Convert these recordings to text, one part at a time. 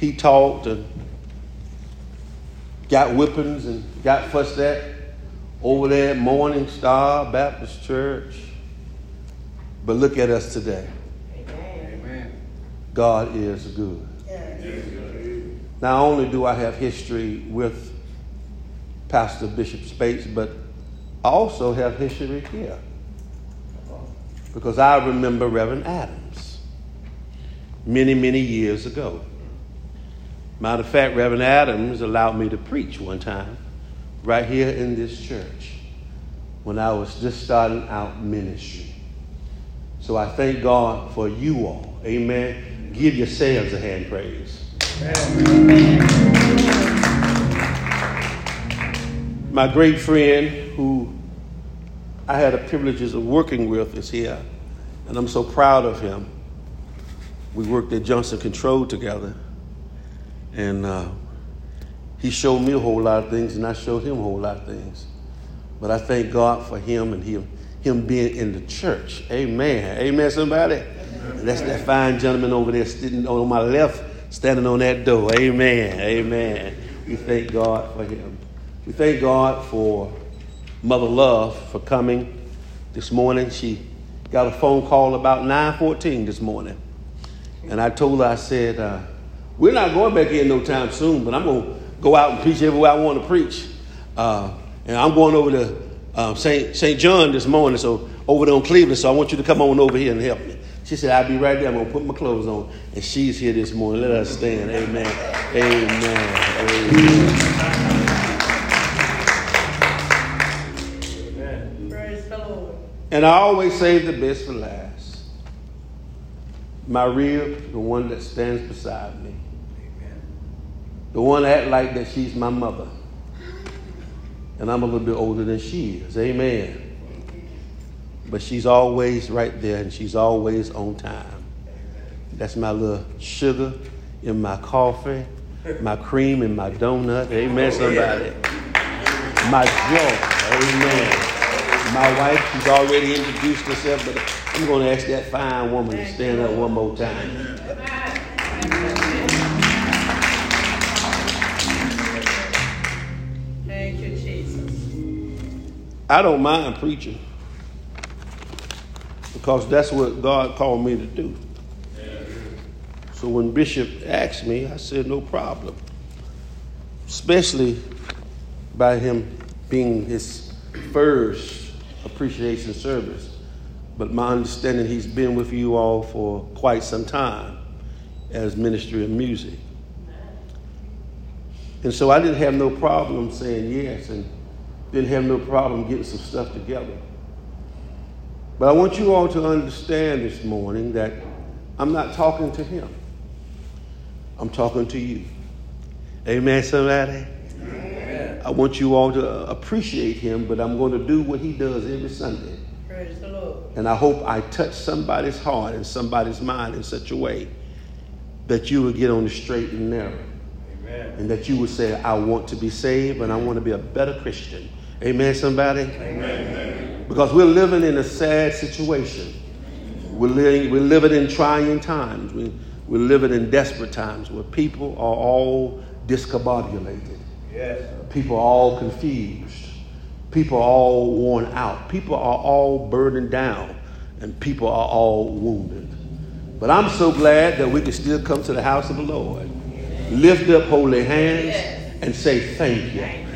he talked and got whippings and got fussed at over there at Morning Star Baptist Church. But look at us today. Amen. God is good. Not only do I have history with Pastor Bishop Spates, but I also have history here. Because I remember Reverend Adams many, many years ago. Matter of fact, Reverend Adams allowed me to preach one time right here in this church when I was just starting out ministry. So I thank God for you all. Amen. Give yourselves a hand praise. My great friend who I had the privileges of working with is here, and I'm so proud of him. We worked at Johnson Control together. And uh, he showed me a whole lot of things, and I showed him a whole lot of things. But I thank God for him and him, him being in the church. Amen. Amen, somebody? Amen. That's that fine gentleman over there sitting on my left, standing on that door. Amen. Amen. We thank God for him. We thank God for Mother Love for coming this morning. She got a phone call about 9:14 this morning, and I told her, I said, uh, we're not going back in no time soon, but I'm going to go out and preach everywhere I want to preach. Uh, and I'm going over to uh, St. St. John this morning, so over there on Cleveland, so I want you to come on over here and help me. She said, I'll be right there. I'm going to put my clothes on. And she's here this morning. Let us stand. Amen. Amen. Amen. And I always save the best for last. My rib, the one that stands beside me. The one act like that she's my mother. And I'm a little bit older than she is. Amen. But she's always right there and she's always on time. That's my little sugar in my coffee, my cream in my donut. Amen, somebody. My joy. Amen. My wife, she's already introduced herself, but I'm going to ask that fine woman to stand up one more time. I don't mind preaching because that's what God called me to do. So when Bishop asked me, I said, no problem. Especially by him being his first appreciation service. But my understanding, he's been with you all for quite some time as ministry of music. And so I didn't have no problem saying yes. And didn't have no problem getting some stuff together. But I want you all to understand this morning that I'm not talking to him. I'm talking to you. Amen, somebody? Amen. I want you all to appreciate him, but I'm going to do what he does every Sunday. Praise the Lord. And I hope I touch somebody's heart and somebody's mind in such a way that you will get on the straight and narrow. Amen. And that you would say, I want to be saved and I want to be a better Christian. Amen, somebody? Amen. Because we're living in a sad situation. We're living, we're living in trying times. We, we're living in desperate times where people are all discombobulated. Yes. People are all confused. People are all worn out. People are all burdened down. And people are all wounded. But I'm so glad that we can still come to the house of the Lord, lift up holy hands, and say thank you.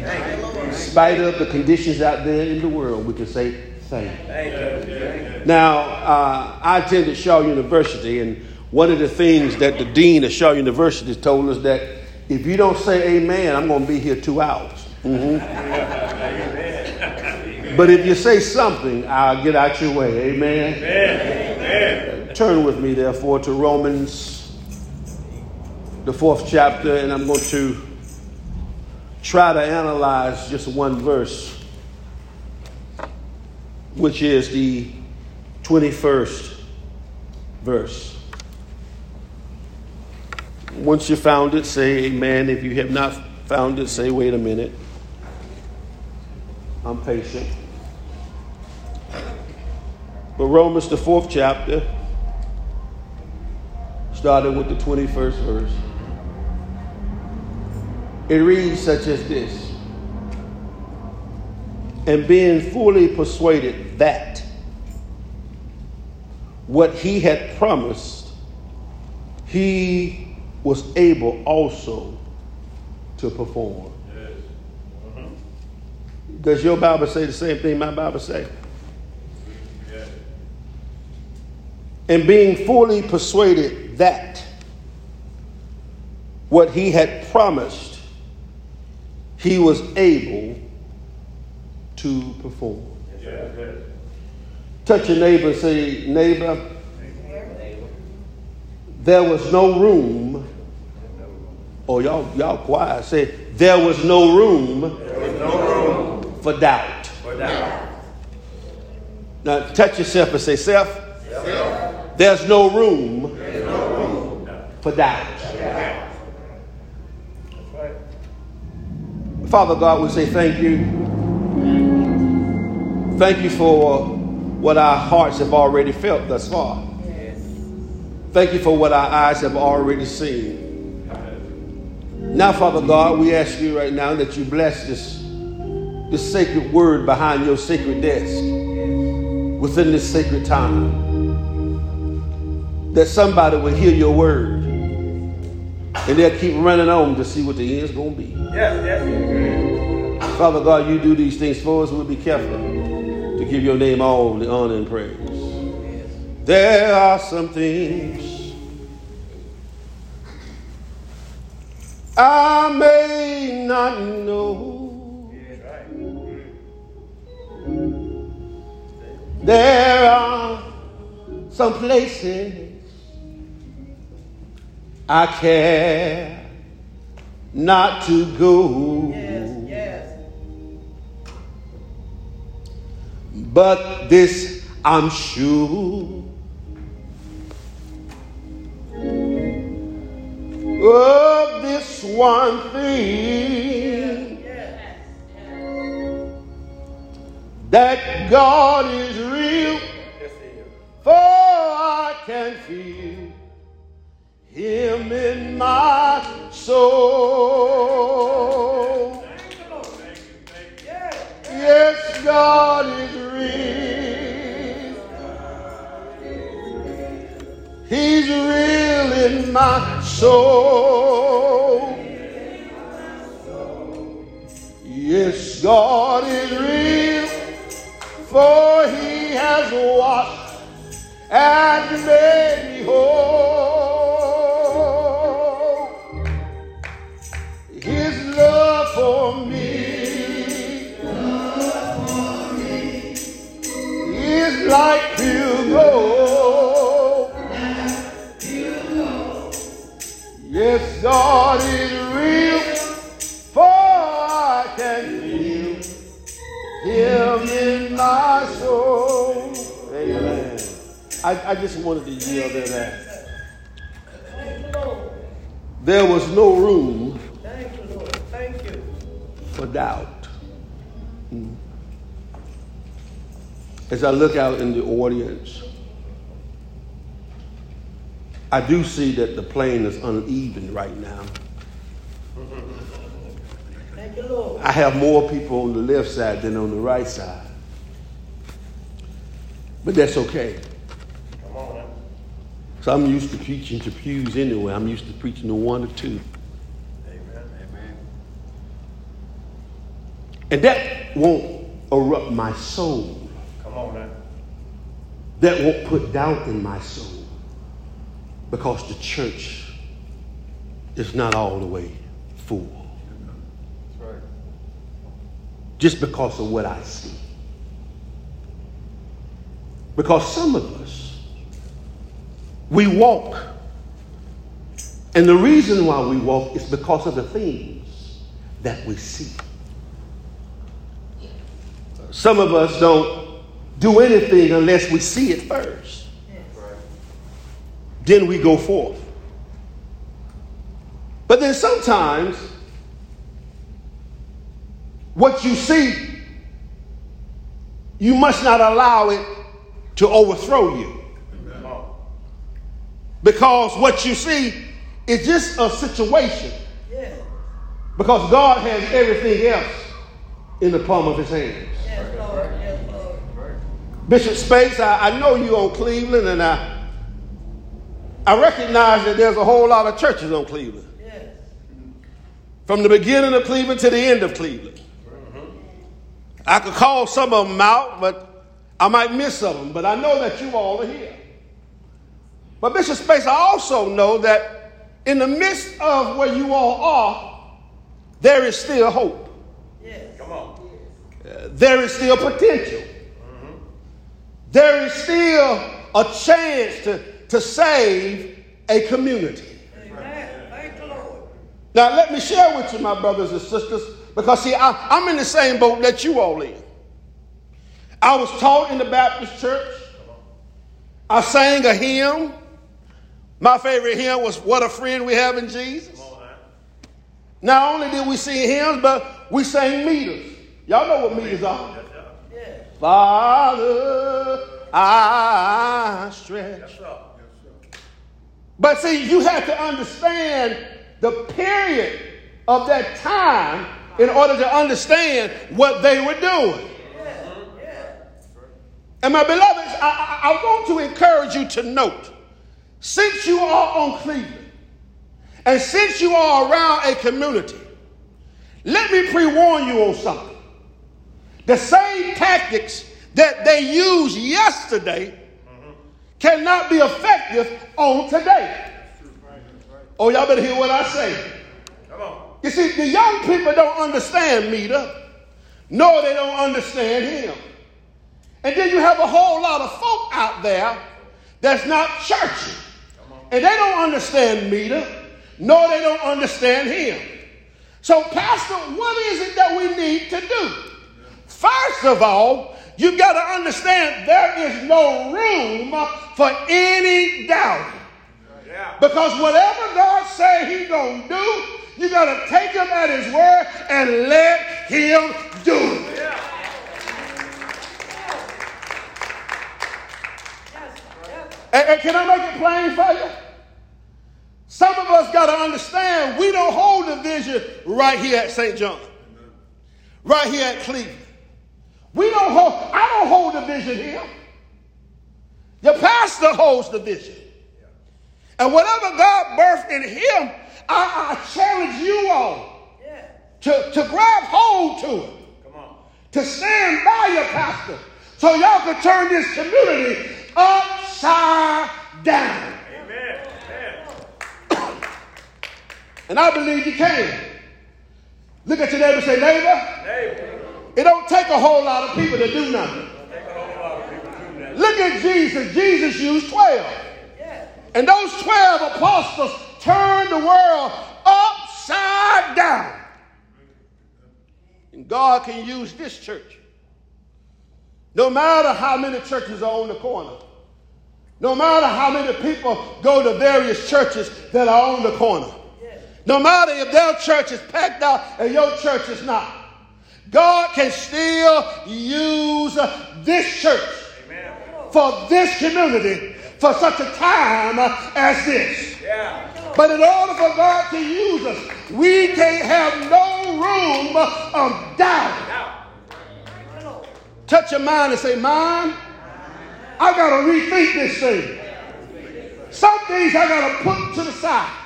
Thank you spite of the conditions out there in the world, we can say thank you. Now, uh, I attended Shaw University, and one of the things that the dean of Shaw University told us that if you don't say amen, I'm going to be here two hours. Mm-hmm. but if you say something, I'll get out your way. Amen. amen. Turn with me, therefore, to Romans, the fourth chapter, and I'm going to try to analyze just one verse, which is the 21st verse. Once you found it, say amen. If you have not found it, say wait a minute. I'm patient. But Romans, the fourth chapter, started with the 21st verse. It reads such as this And being fully persuaded that what he had promised, he was able also to perform. Does your Bible say the same thing my Bible say? And being fully persuaded that what he had promised, he was able to perform. Yes. Touch your neighbor and say, neighbor, there was no room. Oh, y'all, y'all quiet. Say, there was no room, was no room for, doubt. for doubt. Now, touch yourself and say, self, there's no room, there's no room for doubt. Father God, we say thank you. Thank you for what our hearts have already felt thus far. Thank you for what our eyes have already seen. Now, Father God, we ask you right now that you bless this, this sacred word behind your sacred desk within this sacred time. That somebody will hear your word and they'll keep running on to see what the end's going to be. Yes, yes. Father God, you do these things for us. We'll be careful to give your name all the honor and praise. Yes. There are some things I may not know. There are some places I care not to go. But this I'm sure. Of this one thing that God is real, for I can feel Him in my soul. Yes, God is real. He's real in my soul. Yes, God is real, for He has washed and made me whole. I just wanted to yield to that. There was no room Thank you, Lord. Thank you. For doubt. Hmm. As I look out in the audience, I do see that the plane is uneven right now. I have more people on the left side than on the right side. But that's okay. So I'm used to preaching to pews anyway. I'm used to preaching to one or two. Amen. Amen. And that won't erupt my soul. Come on now. That won't put doubt in my soul because the church is not all the way full. That's Right. Just because of what I see. Because some of us, we walk. And the reason why we walk is because of the things that we see. Some of us don't do anything unless we see it first. Then we go forth. But then sometimes what you see, you must not allow it to overthrow you. Because what you see is just a situation. Because God has everything else in the palm of his hands. Yes, Lord. Yes, Lord. Bishop Spates, I, I know you on Cleveland, and I, I recognize that there's a whole lot of churches on Cleveland. Yes. From the beginning of Cleveland to the end of Cleveland. Mm-hmm. I could call some of them out, but I might miss some of them. But I know that you all are here. But Bishop Spates, I also know that in the midst of where you all are, there is still hope. Yes. Come on. Uh, there is still potential. There is still a chance to, to save a community. Amen. Thank the Lord. Now, let me share with you, my brothers and sisters, because see, I, I'm in the same boat that you all in. I was taught in the Baptist church. I sang a hymn. My favorite hymn was What a Friend We Have in Jesus. Come on now. Not only did we sing hymns, but we sang meters. Y'all know what are. Yes, sir. Father, I stretch. But see, you have to understand the period of that time in order to understand what they were doing. And my beloveds, I, I, I want to encourage you to note since you are on Cleveland and since you are around a community, let me pre warn you on something. The same tactics that they used yesterday cannot be effective on today. Oh, y'all better hear what I say. Come on. You see, the young people don't understand meter, nor they don't understand hymn. And then you have a whole lot of folk out there that's not churchy. And they don't understand meter, nor they don't understand hymn. So, Pastor, what is it that we need to do? First of all, you got to understand there is no room for any doubt. Yeah. Because whatever God say he gonna do, you gotta take him at his word and let him do it. Yeah. Yes. Yes. And, and can I make it plain for you? Some of us gotta understand we don't hold a vision right here at St. John, right here at Cleveland. We don't hold. I don't hold the vision here. Your pastor holds the vision. And whatever God birthed in him, I, I challenge you all to, to grab hold to it, Come on. to stand by your pastor, so y'all can turn this community upside down. Amen. Amen. And I believe you can. Look at your neighbor and say, neighbor, Neighbor. It don't take a whole lot of people to do nothing. Look at Jesus. Jesus used 12. And those 12 apostles turned the world upside down. And God can use this church. No matter how many churches are on the corner, no matter how many people go to various churches that are on the corner, no matter if their church is packed out and your church is not, God can still use this church Amen. for this community for such a time as this. Yeah. But in order for God to use us, we can't have no room of doubt. Now. Thank the Lord. Touch your mind and say, Mind, I got to rethink this thing. Some things I got to put to the side.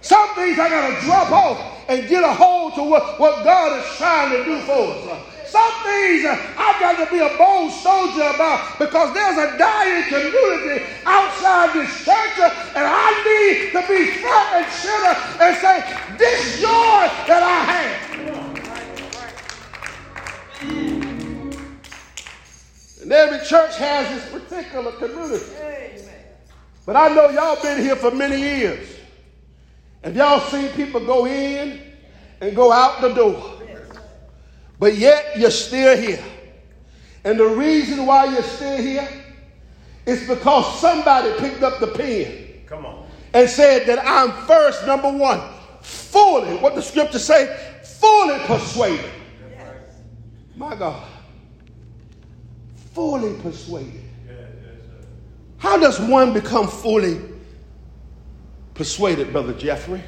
Some things I got to drop off and get a hold to what, what God is trying to do for us. Some things I've got to be a bold soldier about because there's a dying community outside this church and I need to be front and center and say, this joy that I have. And every church has its particular community. Amen. But I know y'all been here for many years. And y'all seen people go in and go out the door. But yet you're still here. And the reason why you're still here is because somebody picked up the pen Come on. and said that I'm first, number one, fully, what the scripture say, fully persuaded. My God. Fully persuaded. How does one become fully persuaded, Brother Jeffrey?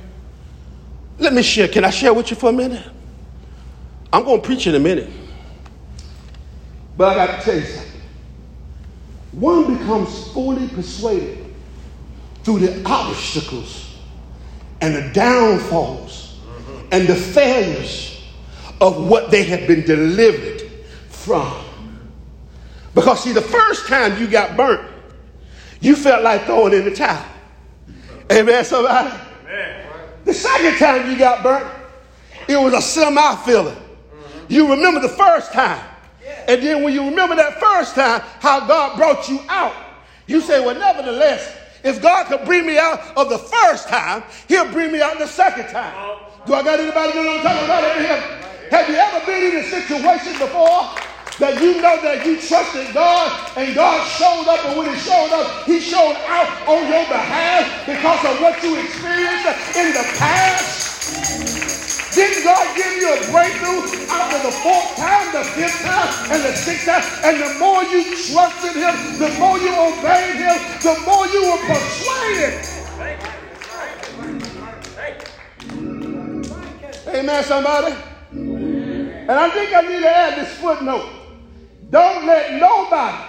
Let me share. Can I share with you for a minute? I'm going to preach in a minute. But I got to tell you something. One becomes fully persuaded through the obstacles and the downfalls and the failures of what they have been delivered from. Because, see, the first time you got burnt, you felt like throwing in the towel. Amen, somebody? Amen. The second time you got burnt, it was a semi feeling. Mm-hmm. You remember the first time. And then when you remember that first time, how God brought you out, you say, well, nevertheless, if God could bring me out of the first time, he'll bring me out the second time. Oh. Do I got anybody that I'm talking about here? Have you ever been in a situation before that you know that you trusted God and God showed up and when he showed up, he showed out on your behalf because of what you experienced in the past? Didn't God give you a breakthrough after the fourth time, the fifth time, and the sixth time? And the more you trusted him, the more you obeyed him, the more you were persuaded. Amen, somebody? And I think I need to add this footnote. Don't let nobody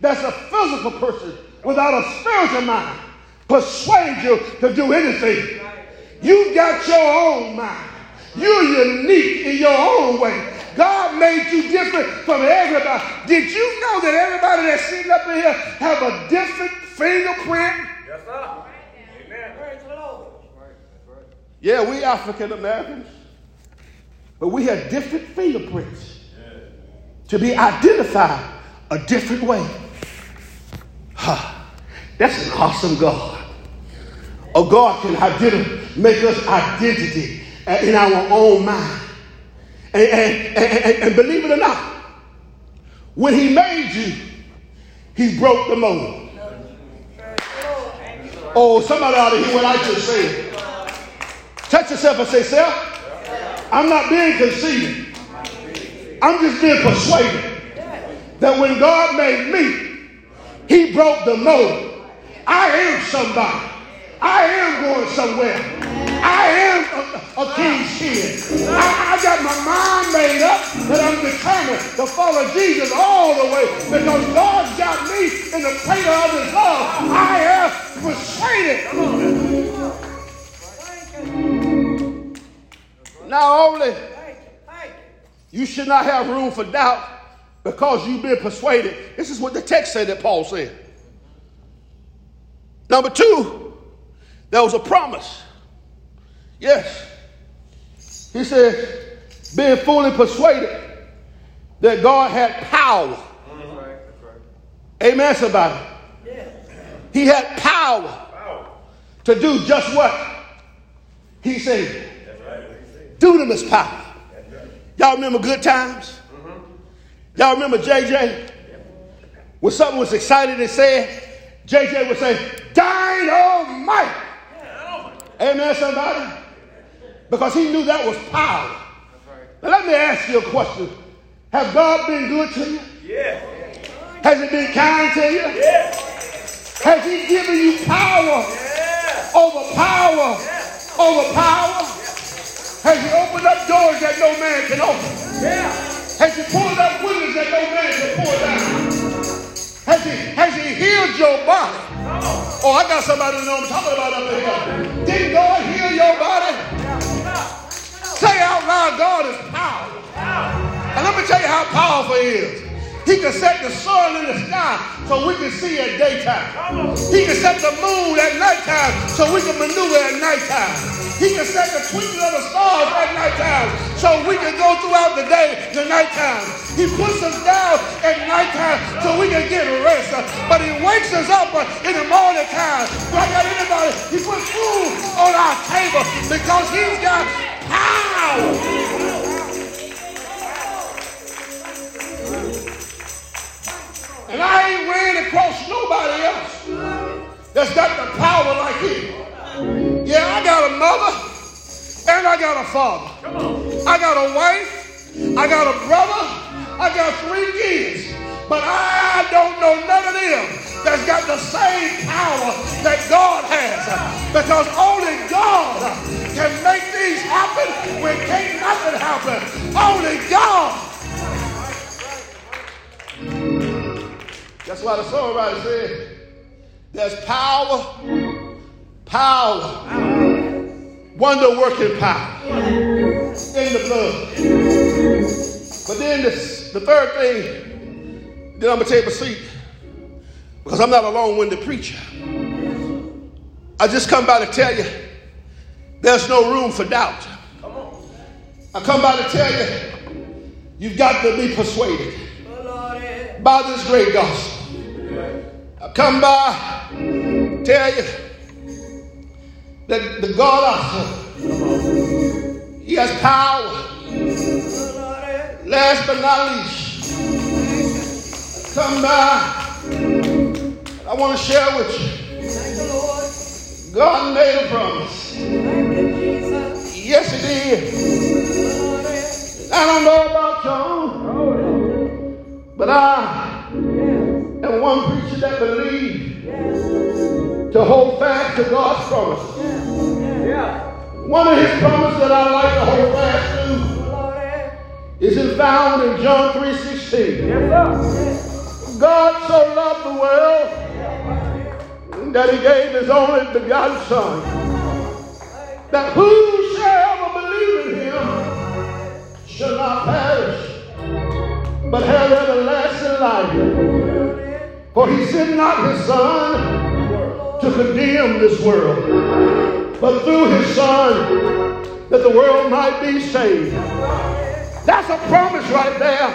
that's a physical person without a spiritual mind persuade you to do anything. You've got your own mind. You're unique in your own way. God made you different from everybody. Did you know that everybody that's sitting up in here have a different fingerprint? Yes, sir. Amen. Praise the Lord. Yeah, we African Americans, but we have different fingerprints to be identified a different way. Ha, That's an awesome God. A God can identi- make us identity in our own mind. And, and, and, and believe it or not, when He made you, He broke the mold. Oh, somebody ought to hear what I just said. Touch yourself and say, Self, I'm not being conceited. I'm just being persuaded that when God made me, He broke the mold. I am somebody. I am going somewhere. I am a, a king's kid. I, I got my mind made up that I'm determined to follow Jesus all the way because God's got me in the cradle of His love. I am persuaded. Not only you. should not have room for doubt because you've been persuaded. This is what the text said that Paul said. Number two, there was a promise. Yes. He said, being fully persuaded that God had power. Amen, somebody. He had power to do just what? He said, right. dunamis power. Y'all remember good times? Y'all remember JJ? When something was excited and said, JJ would say, Dynamite! Amen, somebody? Because he knew that was power. Now let me ask you a question. Have God been good to you? Yeah. Has he been kind to you? Yeah. Has he given you power Yeah. over power over power? Has he opened up doors that no man can open? Yeah. Has he pulled up windows that no man can pull down? Has he, has he healed your body? Oh, I got somebody to know I'm talking about up here. Did God heal your body? Say out loud, God is powerful. And let me tell you how powerful he is. He can set the sun in the sky so we can see at daytime. He can set the moon at nighttime so we can maneuver at nighttime. He can set the twinkling of the stars at nighttime so we can go throughout the day to nighttime. He puts us down at nighttime so we can get rest. But he wakes us up in the morning time. Got anybody? He puts food on our table because he's got power. And I ain't ran across nobody else that's got the power like him. Yeah, I got a mother and I got a father. I got a wife. I got a brother. I got three kids. But I don't know none of them that's got the same power that God has. Because only God can make these happen when can't nothing happen. Only God why the songwriter said, there's power, power, wonder working power in the blood. But then this, the third thing, then I'm going to take a seat because I'm not a long winded preacher. I just come by to tell you there's no room for doubt. I come by to tell you you've got to be persuaded by this great gospel. I come by tell you that the God I serve, He has power. Last but not least, I come by. I want to share with you. God made a promise. Yes, He did. I don't know about y'all, but I am one preacher that believes to hold fast to God's promise. One of His promises that I like to hold fast to is it found in John 3:16. God so loved the world that He gave His only begotten Son, that whosoever believe in Him shall not perish, but have everlasting life. For He sent not His Son to condemn this world, but through His Son that the world might be saved. That's a promise right there.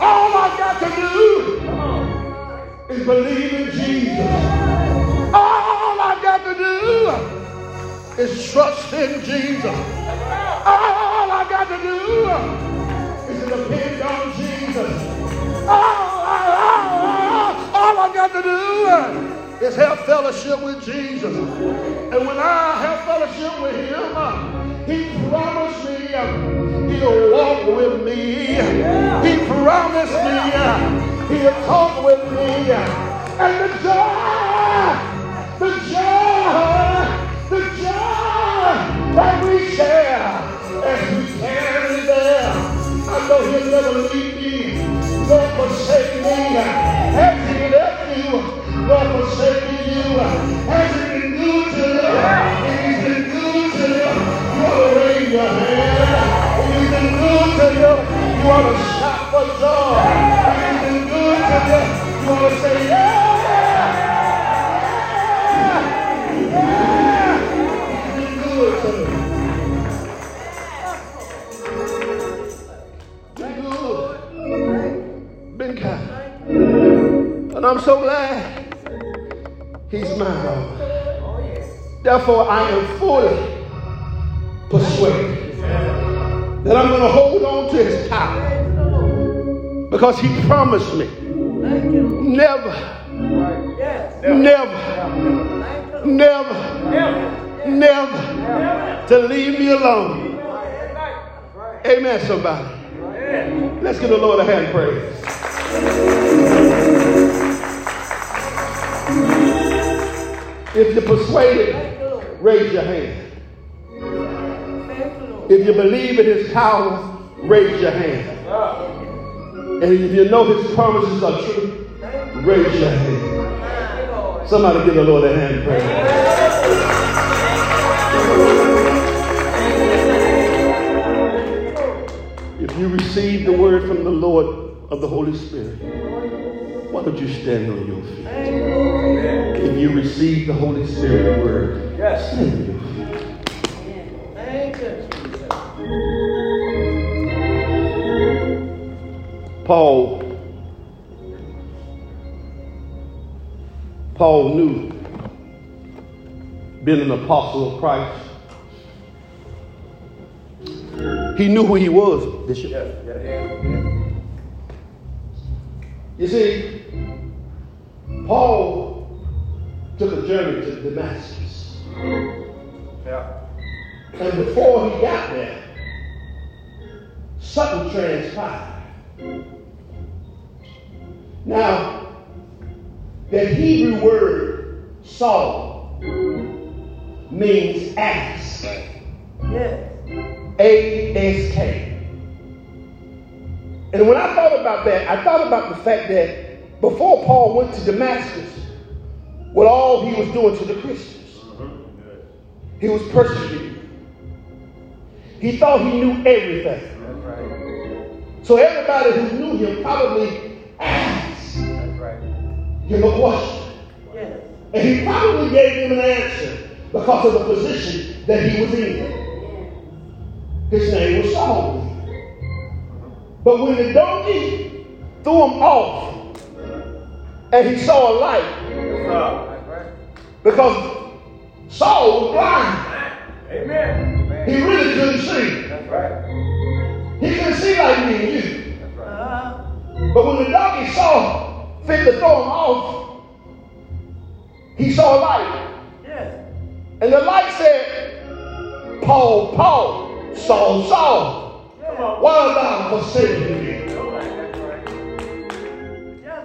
All I've got to do is believe in Jesus. All I've got to do is trust in Jesus. All I've got to do is depend on Jesus. All, all, I've got to do uh, is have fellowship with Jesus. And when I have fellowship with Him, uh, He promised me uh, He'll walk with me. He promised me He'll talk with me. And the joy, the joy, ought to shout for joy. He's been good to you, to say, yeah! Good to good. Kind. And I'm so glad he's mine. Therefore, I am fully because he promised me never, Yes. never, never, never to leave me alone. Amen, somebody. Let's give the Lord a hand praise. If you're persuaded, raise your hand. If you believe in his power, raise your hand. And if you know his promises are true, raise your hand. Somebody give the Lord a hand praise. If you receive the word from the Lord of the Holy Spirit, why don't you stand on your feet? If you receive the Holy Spirit word, stand Paul, Paul knew, being an apostle of Christ, he knew who he was, Bishop. You see, Paul took a journey to Damascus. And before he got there, something transpired. Now, the Hebrew word Saul means ask. Yes. A-S-K. And when I thought about that, I thought about the fact that before Paul went to Damascus, what all he was doing to the Christians. Mm-hmm. He was persecuting. He thought he knew everything. So everybody who knew him probably asked him a question. And he probably gave him an answer because of the position that he was in. His name was Saul. But when the donkey threw him off and he saw a light, because Saul was blind. Amen. He really couldn't see. That's right. He couldn't see like me and you. But when the donkey saw fit to throw him off, he saw a light. And the light said, Paul, Paul, Saul, Saul, why art thou forsaking me?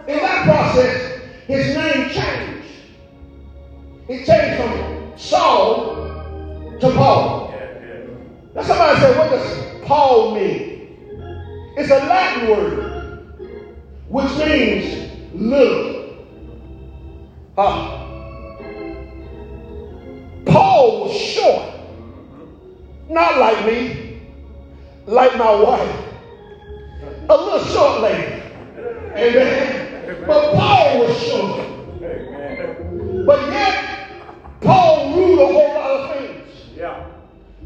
In that process, his name changed. It changed from Saul to Paul. Now somebody said, what does Paul mean? It's a Latin word, which means little. Ah. Paul was short, not like me, like my wife, a little short lady. Amen. But Paul was short. But yet, Paul ruled a whole lot of things. Yeah.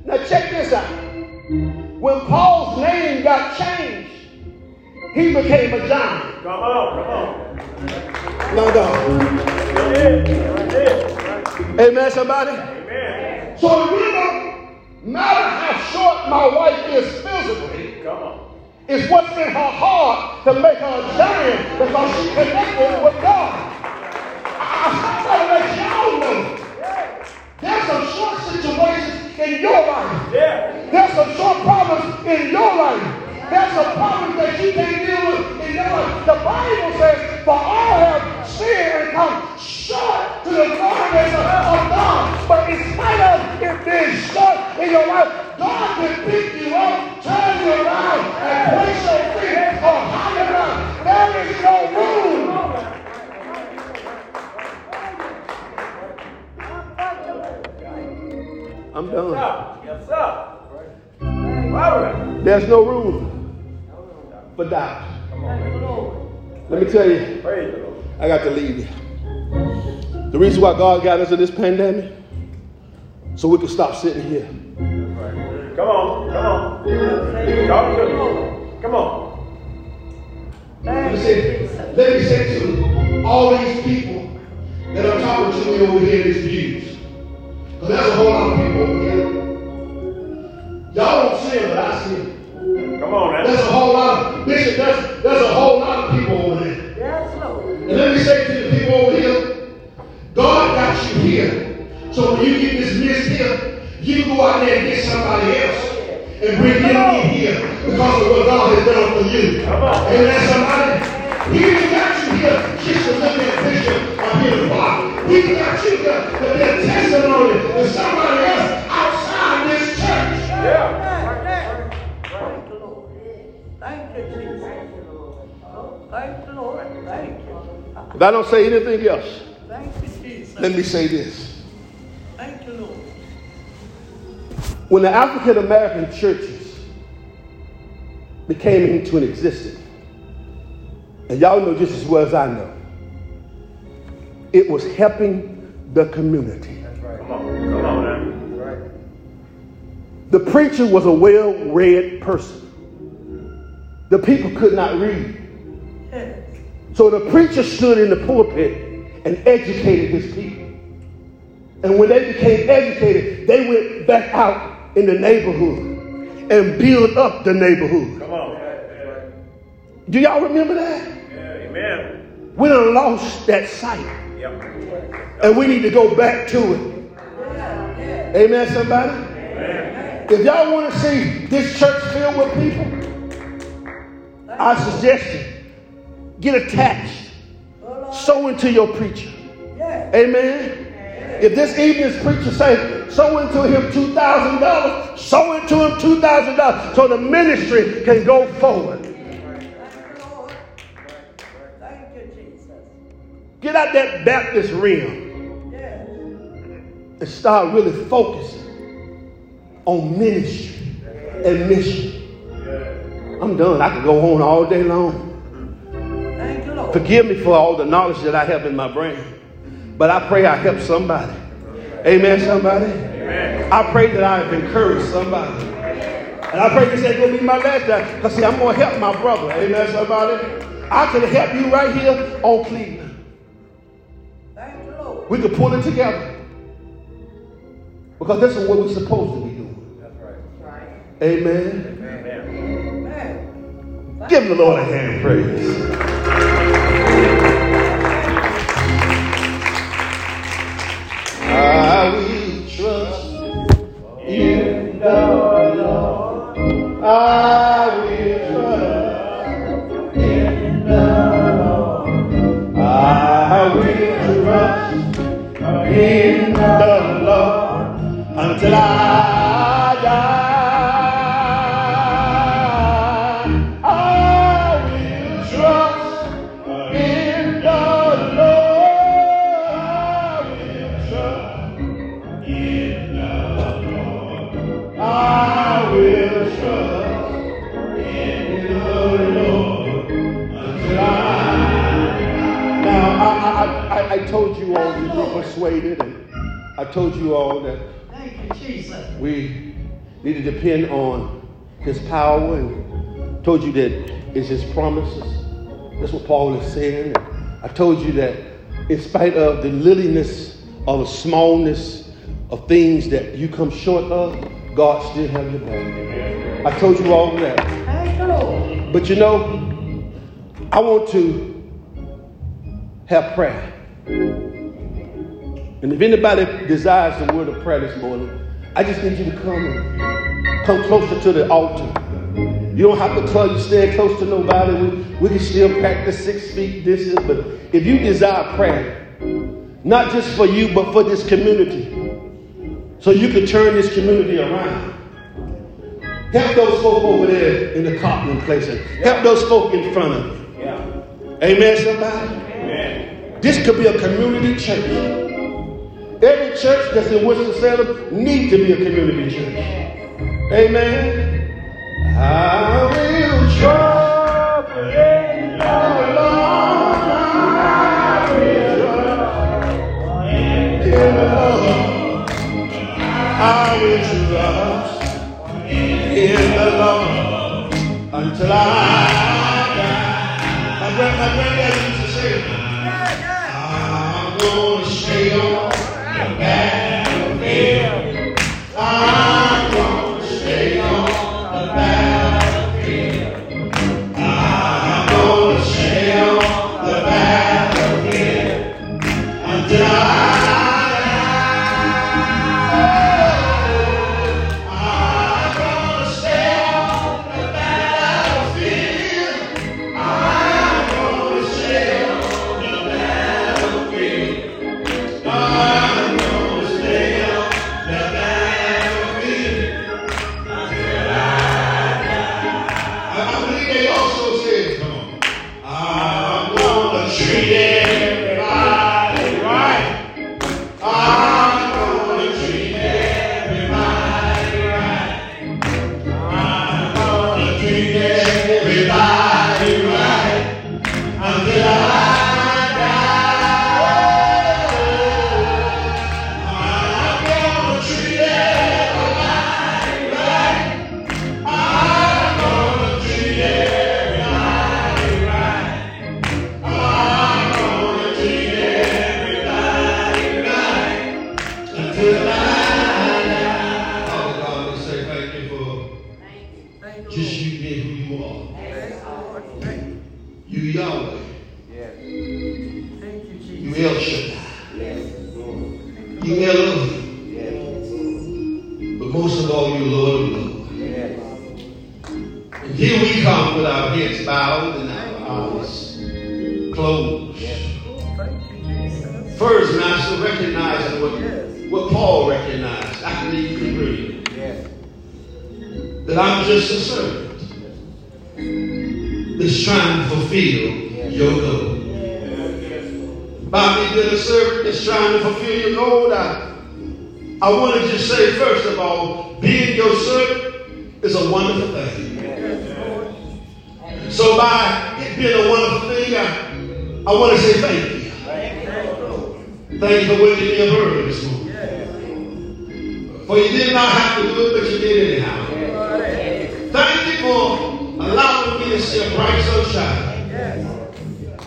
Now check this out. When Paul's name got changed, he became a giant. Come on, come on. No, no. That's it. Amen, somebody? Amen. So it really don't matter how short my wife is physically, Come on. it's what's in her heart to make her a giant because she connected with God. I, I to let y'all know in your life. There's some problems that you can't deal with in your life. The Bible says, for all have sinned and come short to the glory of God. But in spite of it being short in your life, God can pick you up, turn you around, and place your feet on higher ground. There is no room. I'm done. Yes, sir. All right. There's no room for doubt. Let me tell you, Praise the Lord. I got to leave you. The reason why God got us in this pandemic, so we can stop sitting here. Come on, come on. Talk to me. Come on. Let me say, let me say to all these people that are talking to me over here in these views, because there's a whole lot of people over here. Y'all don't see them, but I see them. Come on man. There's a whole lot of Bishop. There's, there's a whole lot of people over there. I don't say anything else, Thank you, let me say this. Thank you, Lord. When the African American churches became into an existence, and y'all know just as well as I know, it was helping the community. Come on. Come on now. The preacher was a well read person. The people could not read. So the preacher stood in the pulpit and educated his people. And when they became educated, they went back out in the neighborhood and built up the neighborhood. Come on. Do y'all remember that? Amen. We done lost that sight. Yep. And we need to go back to it. Amen, somebody? Amen. If y'all want to see this church filled with people, I suggest you get attached. Sow into your preacher. Amen. If this evening's preacher say, sow into him $2,000, sow into him $2,000 so the ministry can go forward. Get out that Baptist Yes. and start really focusing on ministry and mission. I'm done. I could go on all day long. Thank you, Lord. Forgive me for all the knowledge that I have in my brain. But I pray I help somebody. Amen, somebody? I pray that I have encouraged somebody. And I pray this ain't to be my last time. Because, see, I'm going to help my brother. Amen, somebody? I can help you right here on Cleveland. Thank you, Lord. We could pull it together. Because this is what we're supposed to be doing. That's right. Amen. Amen. Give the Lord a hand, praise. I will trust in the Lord. I persuaded, and I told you all that Thank you, Jesus. we need to depend on His power, and told you that it's His promises. That's what Paul is saying. And I told you that in spite of the littleness or the smallness of things that you come short of, God still have your back. I told you all that. Thank you, Lord. But you know, I want to have prayer. And if anybody desires the word of prayer this morning, I just need you to come and come closer to the altar. You don't have to club, you stand close to nobody. We, we can still practice six feet distance. But if you desire prayer, not just for you, but for this community, so you can turn this community around. Help those folk over there in the Cotton place. Help those folk in front of you. Amen, somebody? Amen. This could be a community church. Every church that's in Winston-Salem needs to be a community church. Amen. I will trust until I die. My, used to say, I'm stay on the For you did not have to do it, but you did anyhow. Thank you for allowing me to see a bright sunshine.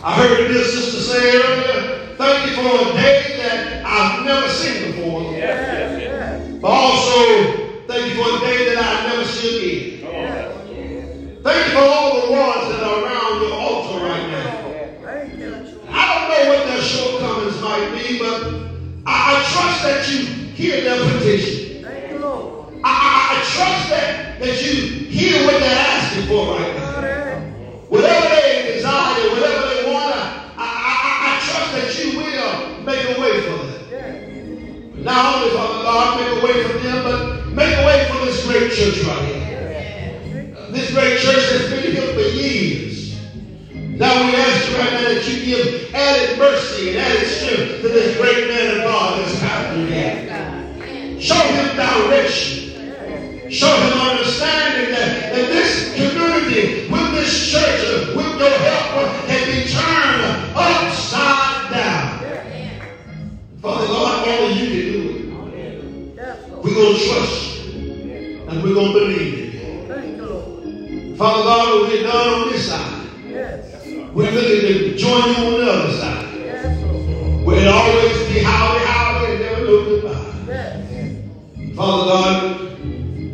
I heard the dear sister say earlier, thank you for a day that I've never seen join you on the other side. Where it always be howdy, howdy, and never look goodbye. Father God,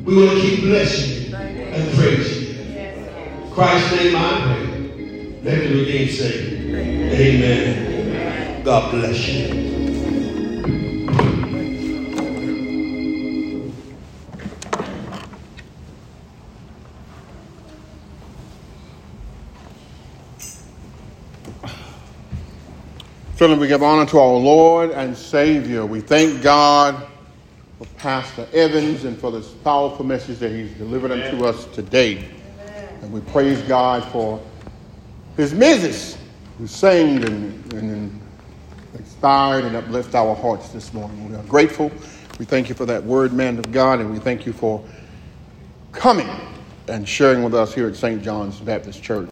we want to keep blessing you and praising you. Christ's name I pray. Let me again say, Amen. God bless you. Philip, we give honor to our Lord and Savior. We thank God for Pastor Evans and for this powerful message that he's delivered Amen. unto us today. Amen. And we praise God for his misses who sang and, and inspired and uplift our hearts this morning. We are grateful. We thank you for that word, man of God, and we thank you for coming and sharing with us here at St. John's Baptist Church.